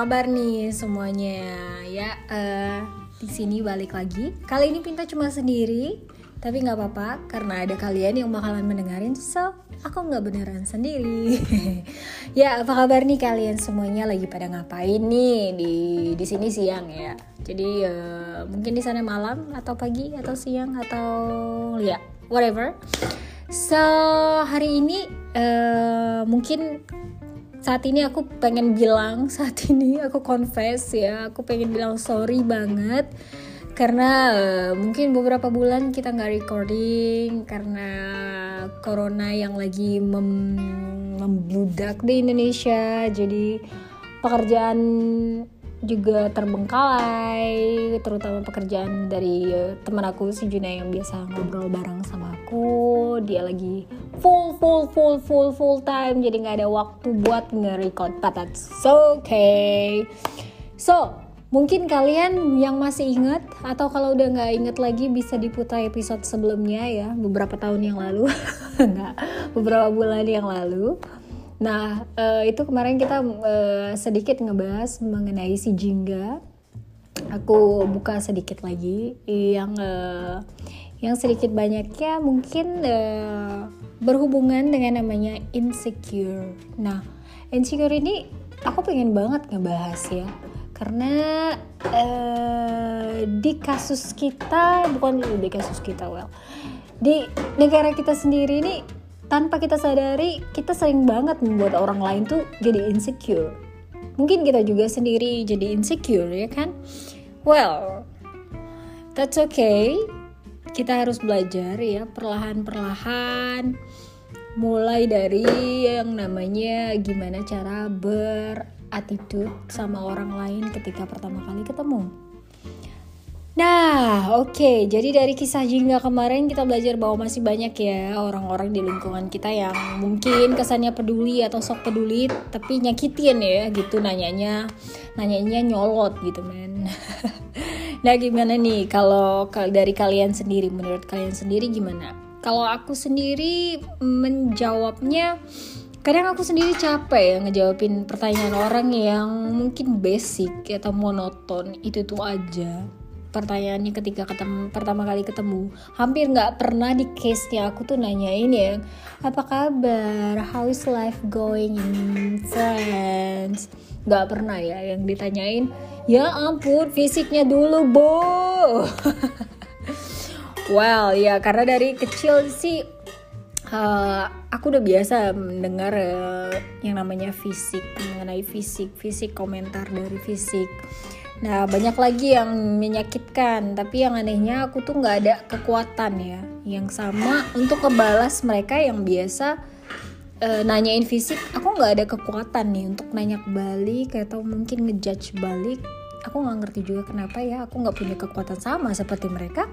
Kabar nih semuanya? Ya, uh, di sini balik lagi. Kali ini Pinta cuma sendiri, tapi nggak apa-apa karena ada kalian yang bakalan mendengarin. So, aku nggak beneran sendiri. ya, apa kabar nih kalian semuanya? Lagi pada ngapain nih di di sini siang ya? Jadi uh, mungkin di sana malam atau pagi atau siang atau ya whatever. So hari ini uh, mungkin saat ini aku pengen bilang saat ini aku confess ya aku pengen bilang sorry banget. Karena uh, mungkin beberapa bulan kita nggak recording karena corona yang lagi mem membludak di Indonesia. Jadi pekerjaan juga terbengkalai terutama pekerjaan dari uh, teman aku si Juna yang biasa ngobrol bareng sama aku. Dia lagi full full full full full time jadi nggak ada waktu buat nge-record but that's okay. So mungkin kalian yang masih ingat atau kalau udah nggak inget lagi bisa diputar episode sebelumnya ya beberapa tahun yang lalu. Nggak beberapa bulan yang lalu Nah, uh, itu kemarin kita uh, sedikit ngebahas mengenai si Jingga. Aku buka sedikit lagi yang uh, yang sedikit banyaknya mungkin uh, berhubungan dengan namanya insecure. Nah, insecure ini aku pengen banget ngebahas ya. Karena uh, di kasus kita bukan di kasus kita well. Di negara kita sendiri ini tanpa kita sadari kita sering banget membuat orang lain tuh jadi insecure. Mungkin kita juga sendiri jadi insecure ya kan? Well that's okay. Kita harus belajar ya perlahan-perlahan mulai dari yang namanya gimana cara berattitude sama orang lain ketika pertama kali ketemu Nah, oke. Okay. Jadi dari kisah Jingga kemarin kita belajar bahwa masih banyak ya orang-orang di lingkungan kita yang mungkin kesannya peduli atau sok peduli, tapi nyakitin ya gitu nanyanya, nanyanya nyolot gitu men. nah gimana nih kalau dari kalian sendiri, menurut kalian sendiri gimana? Kalau aku sendiri menjawabnya kadang aku sendiri capek ya ngejawabin pertanyaan orang yang mungkin basic atau monoton itu tuh aja pertanyaannya ketika ketemu pertama kali ketemu. Hampir nggak pernah di case nya aku tuh nanyain ya apa kabar? How is life going in France? Nggak pernah ya yang ditanyain. Ya ampun fisiknya dulu bo. Well ya karena dari kecil sih uh, aku udah biasa mendengar uh, yang namanya fisik mengenai fisik fisik komentar dari fisik Nah banyak lagi yang menyakitkan Tapi yang anehnya aku tuh gak ada kekuatan ya. Yang sama untuk kebalas mereka yang biasa e, nanyain fisik Aku gak ada kekuatan nih untuk nanya balik Atau mungkin ngejudge balik. Aku gak ngerti juga kenapa ya Aku gak punya kekuatan sama seperti mereka.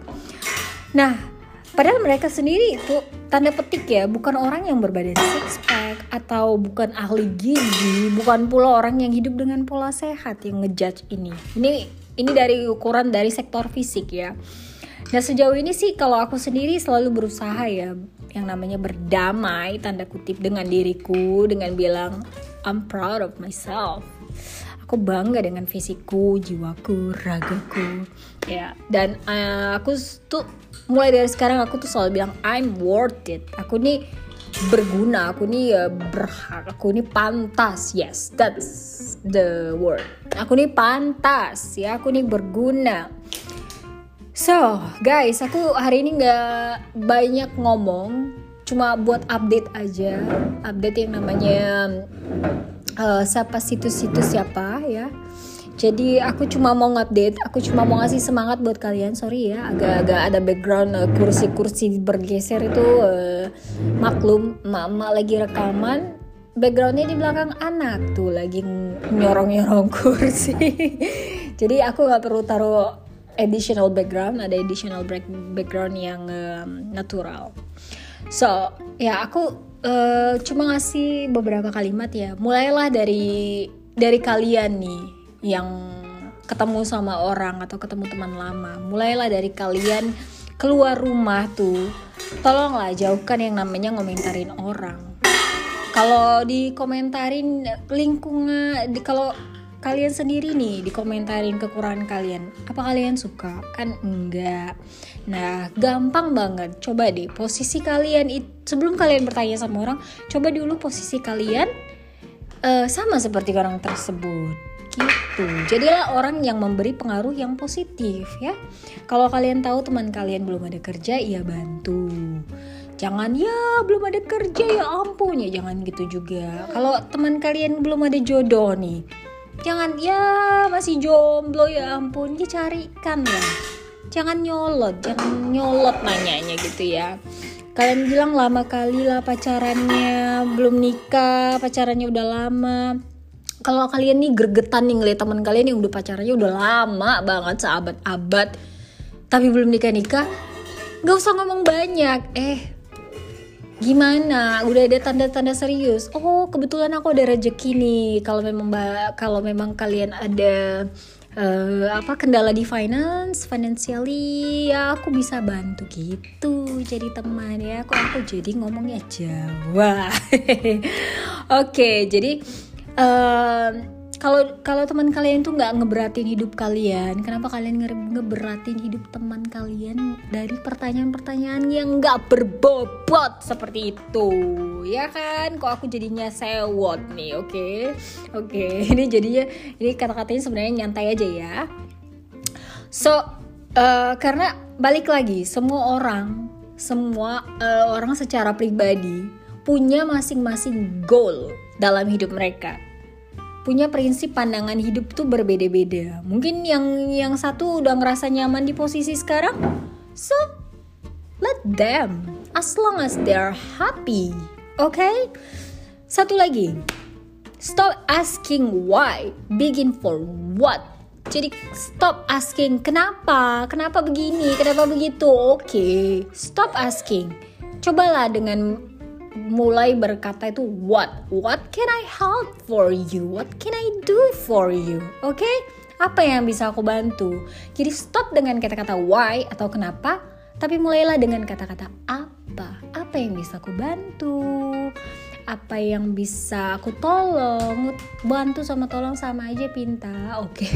Nah Padahal mereka sendiri itu tanda petik ya, bukan orang yang berbadan six atau bukan ahli gizi, bukan pula orang yang hidup dengan pola sehat yang ngejudge ini. Ini ini dari ukuran dari sektor fisik ya. Nah sejauh ini sih kalau aku sendiri selalu berusaha ya yang namanya berdamai tanda kutip dengan diriku dengan bilang I'm proud of myself aku bangga dengan fisikku, jiwaku, ragaku, ya. Dan uh, aku tuh mulai dari sekarang aku tuh selalu bilang I'm worth it. Aku nih berguna, aku nih uh, berhak, aku nih pantas. Yes, that's the word. Aku nih pantas, ya. Aku nih berguna. So, guys, aku hari ini nggak banyak ngomong, cuma buat update aja, update yang namanya uh, siapa situs-situs siapa ya jadi aku cuma mau ngupdate, aku cuma mau ngasih semangat buat kalian. Sorry ya, agak-agak ada background uh, kursi-kursi bergeser itu uh, maklum, mama lagi rekaman. Backgroundnya di belakang anak tuh lagi nyorong-nyorong kursi. Jadi aku nggak perlu taruh additional background, ada additional background yang um, natural. So ya aku uh, cuma ngasih beberapa kalimat ya mulailah dari dari kalian nih yang ketemu sama orang atau ketemu teman lama. Mulailah dari kalian keluar rumah tuh. Tolonglah jauhkan yang namanya ngomentarin orang. Kalau dikomentarin lingkungan di kalau kalian sendiri nih dikomentarin kekurangan kalian apa kalian suka? Kan enggak. Nah gampang banget. Coba deh posisi kalian sebelum kalian bertanya sama orang coba dulu posisi kalian uh, sama seperti orang tersebut gitu. Jadilah orang yang memberi pengaruh yang positif ya. Kalau kalian tahu teman kalian belum ada kerja ya bantu. Jangan ya belum ada kerja ya ampun. Ya jangan gitu juga. Kalau teman kalian belum ada jodoh nih jangan ya masih jomblo ya ampun. Ya carikan lah. Jangan nyolot jangan nyolot nanyanya gitu ya. Kalian bilang lama kali lah pacarannya belum nikah pacarannya udah lama kalau kalian nih gergetan nih ngeliat teman kalian yang udah pacarannya udah lama banget seabad-abad tapi belum nikah nikah gak usah ngomong banyak. Eh gimana? Udah ada tanda-tanda serius? Oh kebetulan aku ada rezeki nih. Kalau memang kalau memang kalian ada uh, apa kendala di finance financially ya aku bisa bantu gitu jadi teman ya. Aku aku jadi ngomongnya Jawa? Oke okay, jadi uh, kalau kalau teman kalian tuh nggak ngeberatin hidup kalian kenapa kalian nge ngeberatin hidup teman kalian dari pertanyaan-pertanyaan yang nggak berbobot seperti itu ya kan kok aku jadinya sewot nih oke okay? oke okay. ini jadinya ini kata-katanya sebenarnya nyantai aja ya so uh, karena balik lagi semua orang semua uh, orang secara pribadi punya masing-masing goal dalam hidup mereka punya prinsip pandangan hidup tuh berbeda-beda. Mungkin yang yang satu udah ngerasa nyaman di posisi sekarang, so let them as long as they're happy. Oke? Okay? Satu lagi. Stop asking why, begin for what. Jadi stop asking kenapa, kenapa begini, kenapa begitu. Oke, okay. stop asking. Cobalah dengan mulai berkata itu what? What can I help for you? What can I do for you? Oke? Okay? apa yang bisa aku bantu? Jadi stop dengan kata-kata why atau kenapa tapi mulailah dengan kata-kata apa? Apa yang bisa aku bantu apa yang bisa aku tolong bantu sama tolong sama aja pinta oke. Okay.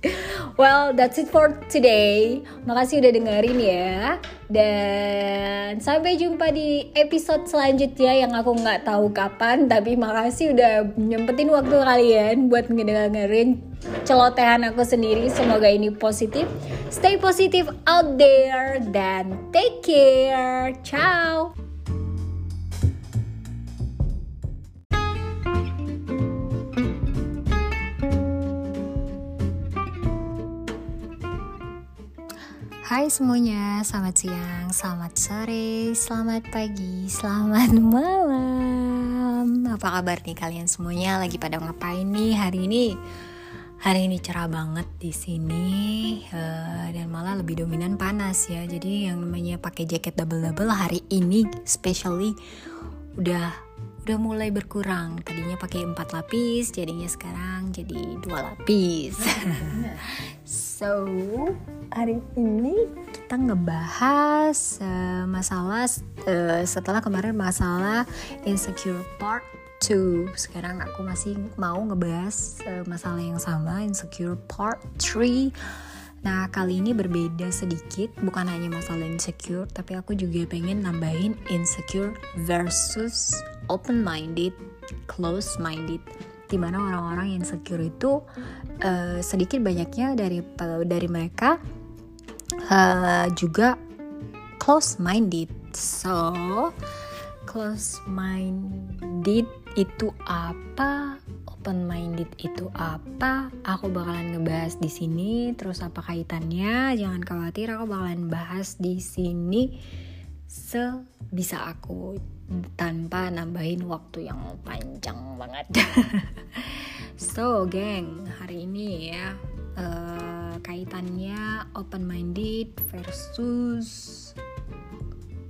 well that's it for today. Makasih udah dengerin ya. Dan sampai jumpa di episode selanjutnya yang aku nggak tahu kapan tapi makasih udah nyempetin waktu kalian buat ngedengerin celotehan aku sendiri. Semoga ini positif. Stay positive out there dan take care. Ciao Hai semuanya, selamat siang, selamat sore, selamat pagi, selamat malam. Apa kabar nih kalian semuanya? Lagi pada ngapain nih hari ini? Hari ini cerah banget di sini uh, dan malah lebih dominan panas ya. Jadi yang namanya pakai jaket double-double hari ini, especially udah udah mulai berkurang. Tadinya pakai empat lapis, jadinya sekarang jadi dua lapis. so hari ini kita ngebahas uh, masalah uh, setelah kemarin masalah insecure part 2 sekarang aku masih mau ngebahas uh, masalah yang sama insecure part 3 Nah kali ini berbeda sedikit bukan hanya masalah insecure tapi aku juga pengen nambahin insecure versus open minded, close minded di mana orang-orang yang insecure itu uh, sedikit banyaknya dari dari mereka uh, juga close minded so close minded itu apa? Open minded itu apa? Aku bakalan ngebahas di sini. Terus apa kaitannya? Jangan khawatir aku bakalan bahas di sini sebisa aku tanpa nambahin waktu yang panjang banget. so, geng, hari ini ya uh, kaitannya open minded versus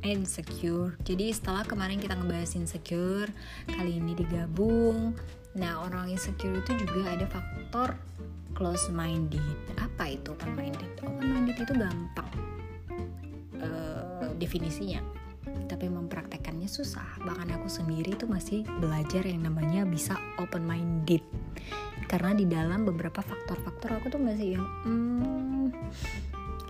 insecure. Jadi setelah kemarin kita ngebahas insecure, kali ini digabung. Nah, orang insecure itu juga ada faktor close minded. Apa itu open minded? Open minded itu gampang uh, definisinya tapi mempraktekannya susah. Bahkan aku sendiri tuh masih belajar yang namanya bisa open minded. Karena di dalam beberapa faktor-faktor aku tuh masih yang hmm,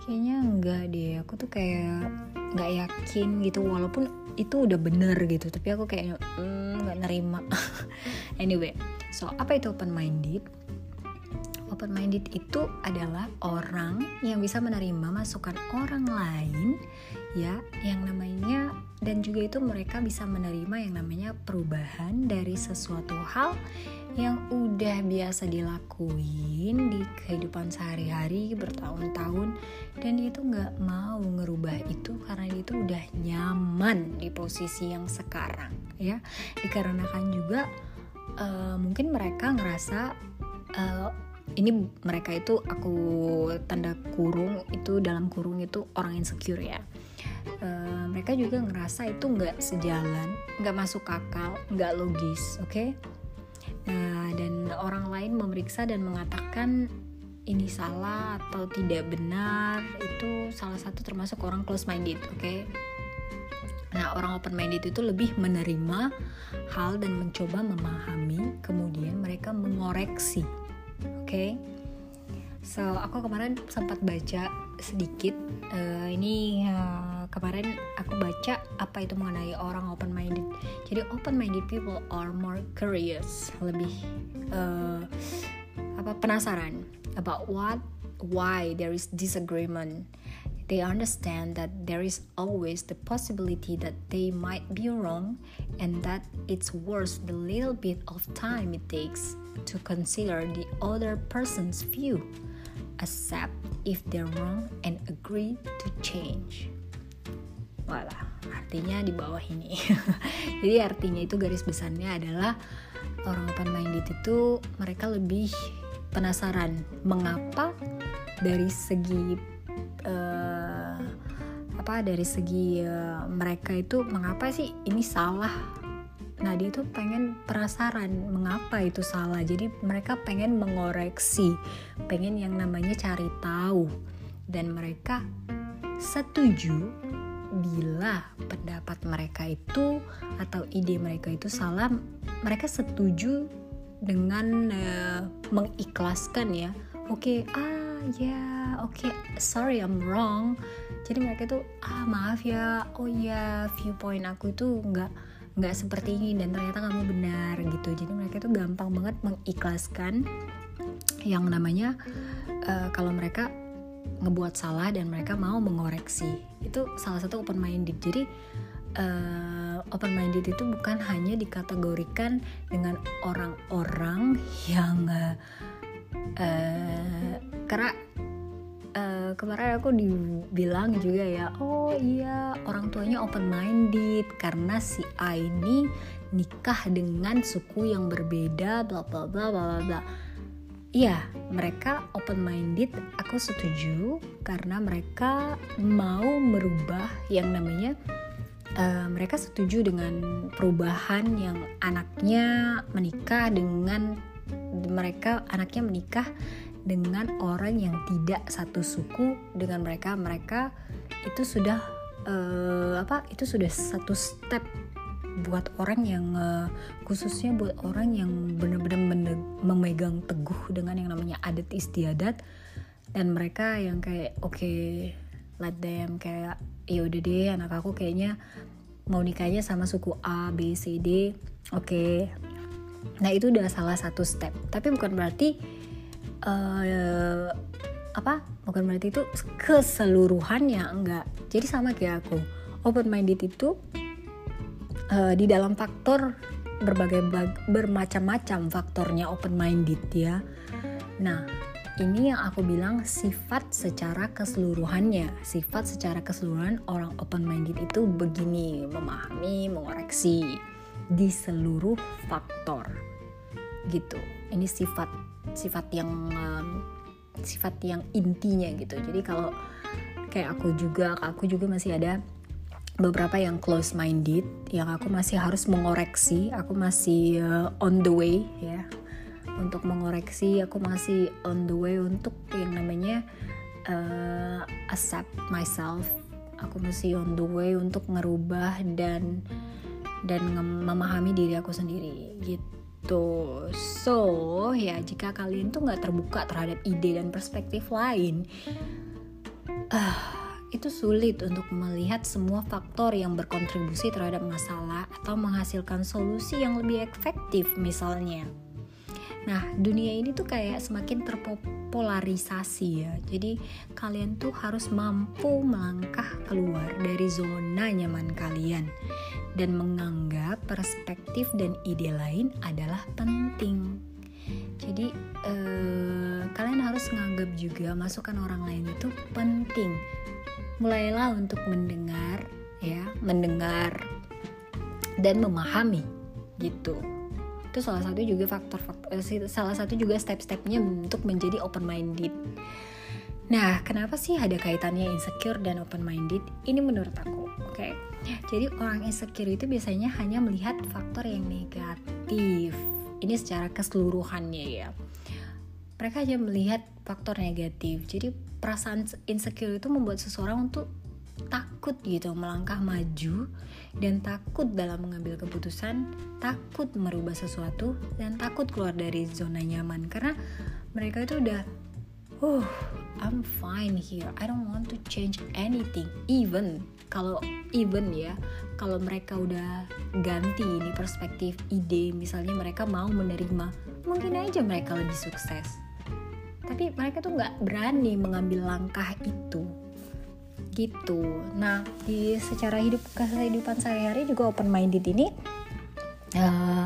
kayaknya enggak deh. Aku tuh kayak nggak yakin gitu. Walaupun itu udah bener gitu tapi aku kayaknya hmm, nggak nerima. Anyway so apa itu open minded? Open minded itu adalah orang yang bisa menerima masukan orang lain ya yang namanya dan juga itu mereka bisa menerima yang namanya perubahan dari sesuatu hal yang udah biasa dilakuin di kehidupan sehari-hari bertahun-tahun dan dia itu nggak mau ngerubah itu karena dia itu udah nyaman di posisi yang sekarang ya. Dikarenakan juga uh, mungkin mereka ngerasa uh, ini mereka itu aku tanda kurung itu dalam kurung itu orang insecure ya uh, mereka juga ngerasa itu nggak sejalan, nggak masuk akal, nggak logis, oke? Okay? Nah, dan orang lain memeriksa dan mengatakan ini salah atau tidak benar itu salah satu termasuk orang close minded, oke? Okay? Nah, orang open minded itu lebih menerima hal dan mencoba memahami, kemudian mereka mengoreksi, oke? Okay? So, aku kemarin sempat baca sedikit. Uh, ini uh, kemarin aku baca apa itu mengenai orang open minded. Jadi open minded people are more curious, lebih uh, apa penasaran about what, why there is disagreement. They understand that there is always the possibility that they might be wrong and that it's worth the little bit of time it takes to consider the other person's view accept if they're wrong, and agree to change. Walah, artinya di bawah ini. Jadi artinya itu garis besarnya adalah orang open minded itu mereka lebih penasaran mengapa dari segi uh, apa dari segi uh, mereka itu mengapa sih ini salah Nah dia tuh pengen penasaran mengapa itu salah. Jadi mereka pengen mengoreksi, pengen yang namanya cari tahu. Dan mereka setuju bila pendapat mereka itu atau ide mereka itu salah, mereka setuju dengan uh, mengikhlaskan ya. Oke, okay, ah ya, yeah, oke, okay, sorry I'm wrong. Jadi mereka tuh ah maaf ya, oh ya viewpoint aku itu nggak nggak seperti ini dan ternyata kamu benar gitu jadi mereka tuh gampang banget mengikhlaskan yang namanya uh, kalau mereka ngebuat salah dan mereka mau mengoreksi. Itu salah satu open minded jadi uh, open minded itu bukan hanya dikategorikan dengan orang-orang yang uh, uh, karena uh, kemarin aku dibilang juga ya oh iya orang tuanya open minded karena si A ini nikah dengan suku yang berbeda bla bla bla bla bla Iya, mereka open minded, aku setuju karena mereka mau merubah yang namanya uh, mereka setuju dengan perubahan yang anaknya menikah dengan mereka anaknya menikah dengan orang yang tidak satu suku dengan mereka. Mereka itu sudah uh, apa itu sudah satu step buat orang yang uh, khususnya buat orang yang benar-benar memegang teguh dengan yang namanya adat istiadat dan mereka yang kayak oke okay, let them kayak ya udah deh anak aku kayaknya mau nikahnya sama suku A B C D oke okay. nah itu udah salah satu step tapi bukan berarti uh, apa bukan berarti itu keseluruhannya enggak jadi sama kayak aku open minded itu uh, di dalam faktor berbagai bermacam-macam faktornya open minded ya. Nah ini yang aku bilang sifat secara keseluruhannya. Sifat secara keseluruhan orang open minded itu begini memahami mengoreksi di seluruh faktor. Gitu. Ini sifat sifat yang um, sifat yang intinya gitu. Jadi kalau kayak aku juga aku juga masih ada beberapa yang close minded yang aku masih harus mengoreksi aku masih uh, on the way ya. Untuk mengoreksi aku masih on the way untuk yang namanya uh, accept myself. Aku masih on the way untuk ngerubah dan dan memahami diri aku sendiri gitu. So ya jika kalian tuh nggak terbuka terhadap ide dan perspektif lain uh, itu sulit untuk melihat semua faktor yang berkontribusi terhadap masalah atau menghasilkan solusi yang lebih efektif misalnya. Nah, dunia ini tuh kayak semakin terpolarisasi ya. Jadi kalian tuh harus mampu melangkah keluar dari zona nyaman kalian dan menganggap perspektif dan ide lain adalah penting. Jadi eh, kalian harus menganggap juga masukan orang lain itu penting mulailah untuk mendengar ya mendengar dan memahami gitu. Itu salah satu juga faktor-faktor eh, salah satu juga step-stepnya untuk menjadi open minded nah kenapa sih ada kaitannya insecure dan open minded ini menurut aku oke. Okay? jadi orang insecure itu biasanya hanya melihat faktor yang negatif. Ini secara keseluruhannya ya mereka hanya melihat faktor negatif jadi perasaan insecure itu membuat seseorang untuk takut gitu melangkah maju dan takut dalam mengambil keputusan, takut merubah sesuatu dan takut keluar dari zona nyaman karena mereka itu udah uh I'm fine here. I don't want to change anything. Even kalau even ya, kalau mereka udah ganti ini perspektif ide, misalnya mereka mau menerima, mungkin aja mereka lebih sukses tapi mereka tuh nggak berani mengambil langkah itu. Gitu. Nah di secara hidup kehidupan sehari-hari juga open minded ini uh,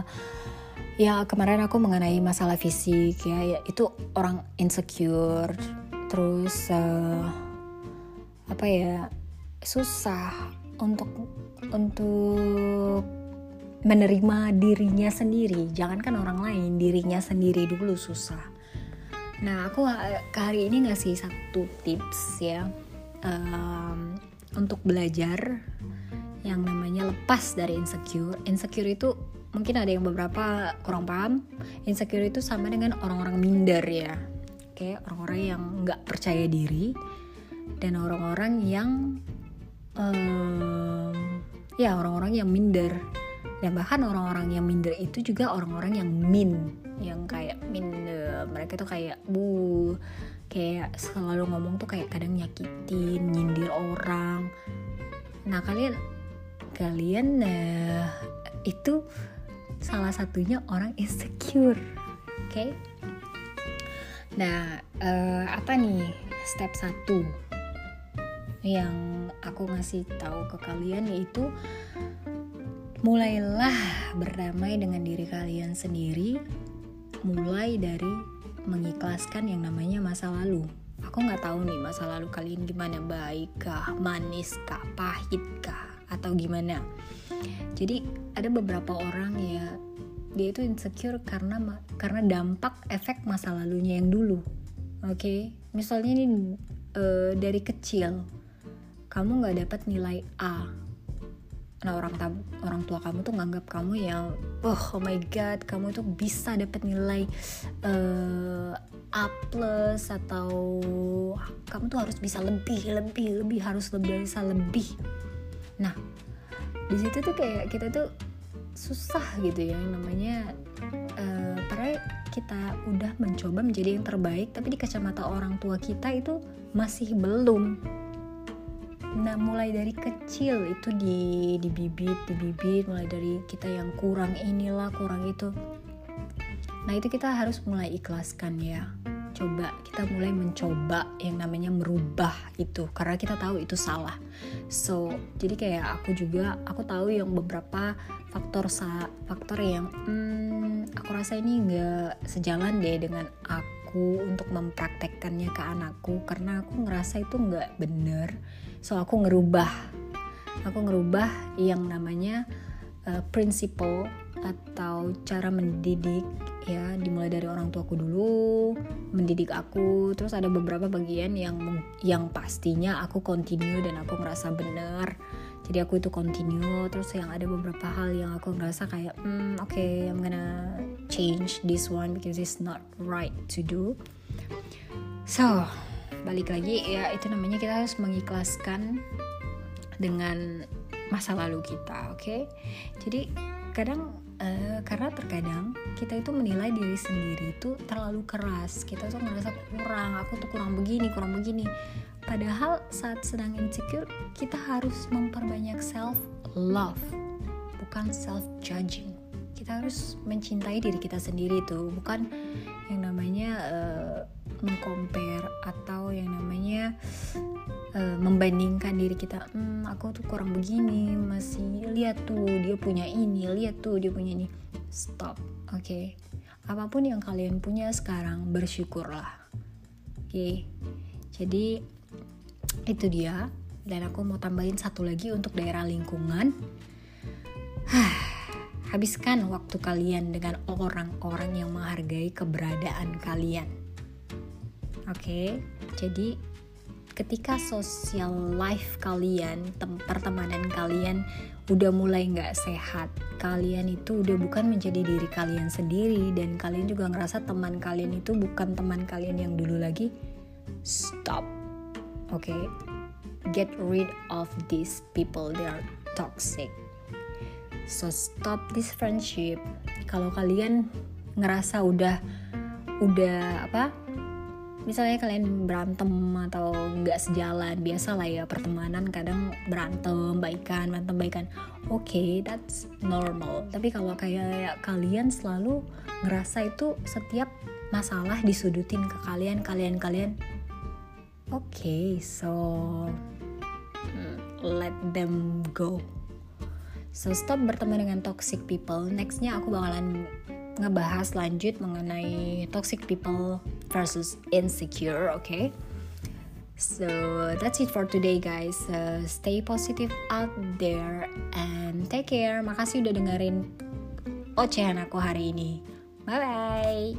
ya kemarin aku mengenai masalah fisik ya, ya itu orang insecure terus uh, apa ya susah untuk untuk menerima dirinya sendiri. Jangankan orang lain dirinya sendiri dulu susah Nah, aku hari ini ngasih satu tips ya um, untuk belajar yang namanya lepas dari insecure. Insecure itu mungkin ada yang beberapa kurang paham. Insecure itu sama dengan orang-orang minder ya. Oke, orang-orang yang nggak percaya diri dan orang-orang yang um, ya orang-orang yang minder dan bahkan orang-orang yang minder itu juga orang-orang yang min yang kayak minder mereka tuh kayak bu kayak selalu ngomong tuh kayak kadang nyakitin nyindir orang nah kalian kalian nah itu salah satunya orang insecure oke okay? nah uh, apa nih step satu yang aku ngasih tahu ke kalian yaitu mulailah berdamai dengan diri kalian sendiri mulai dari mengikhlaskan yang namanya masa lalu. Aku nggak tahu nih masa lalu kalian gimana, baik kah, manis kah, pahit kah, atau gimana. Jadi ada beberapa orang ya dia itu insecure karena karena dampak efek masa lalunya yang dulu. Oke, okay? misalnya ini uh, dari kecil kamu nggak dapat nilai A nah orang orang tua kamu tuh nganggap kamu yang oh, oh my god kamu tuh bisa dapat nilai uh, A plus atau kamu tuh harus bisa lebih lebih lebih harus lebih bisa lebih. Nah di situ tuh kayak kita tuh susah gitu ya namanya uh, padahal kita udah mencoba menjadi yang terbaik tapi di kacamata orang tua kita itu masih belum Nah mulai dari kecil itu di dibibit dibibit mulai dari kita yang kurang inilah kurang itu. Nah itu kita harus mulai ikhlaskan ya. Coba kita mulai mencoba yang namanya merubah itu karena kita tahu itu salah. So jadi kayak aku juga aku tahu yang beberapa faktor faktor yang hmm, aku rasa ini nggak sejalan deh dengan aku untuk mempraktekkannya ke anakku karena aku ngerasa itu nggak bener. So aku ngerubah. Aku ngerubah yang namanya uh, prinsipal atau cara mendidik ya. Dimulai dari orang tuaku dulu mendidik aku. Terus ada beberapa bagian yang yang pastinya aku continue dan aku ngerasa bener jadi aku itu continue terus yang ada beberapa hal yang aku ngerasa kayak hmm, oke okay, I'm gonna change this one because it's not right to do. So balik lagi ya itu namanya kita harus mengikhlaskan dengan masa lalu kita oke? Okay? jadi kadang uh, karena terkadang kita itu menilai diri sendiri itu terlalu keras. Kita tuh ngerasa kurang aku tuh kurang begini kurang begini padahal saat sedang insecure kita harus memperbanyak self love bukan self judging kita harus mencintai diri kita sendiri tuh bukan yang namanya uh, mengcompare atau yang namanya uh, membandingkan diri kita hmm, aku tuh kurang begini masih lihat tuh dia punya ini lihat tuh dia punya ini stop oke okay? apa pun yang kalian punya sekarang bersyukurlah oke okay? jadi itu dia. Dan aku mau tambahin satu lagi untuk daerah lingkungan. Habiskan waktu kalian dengan orang-orang yang menghargai keberadaan kalian. Okay? jadi ketika social life kalian pertemanan kalian udah mulai nggak sehat kalian itu udah bukan menjadi diri kalian sendiri dan kalian juga ngerasa teman kalian itu bukan teman kalian yang dulu lagi. Stop. oke okay? get rid of these people. They are toxic. So stop this friendship. Kalau kalian ngerasa udah udah apa? Misalnya kalian berantem atau nggak sejalan biasa lah ya pertemanan kadang berantem baikan berantem baikan. Oke okay, that's normal. Tapi kalau kayak kalian selalu ngerasa itu setiap masalah disudutin ke kalian kalian kalian okay, so let them go so stop berteman dengan toxic people nextnya aku bakalan ngebahas lanjut mengenai toxic people versus insecure, okay? So that's it for today guys. Uh, stay positive out there and take care. Makasih udah dengerin ocehan aku hari ini. Bye bye.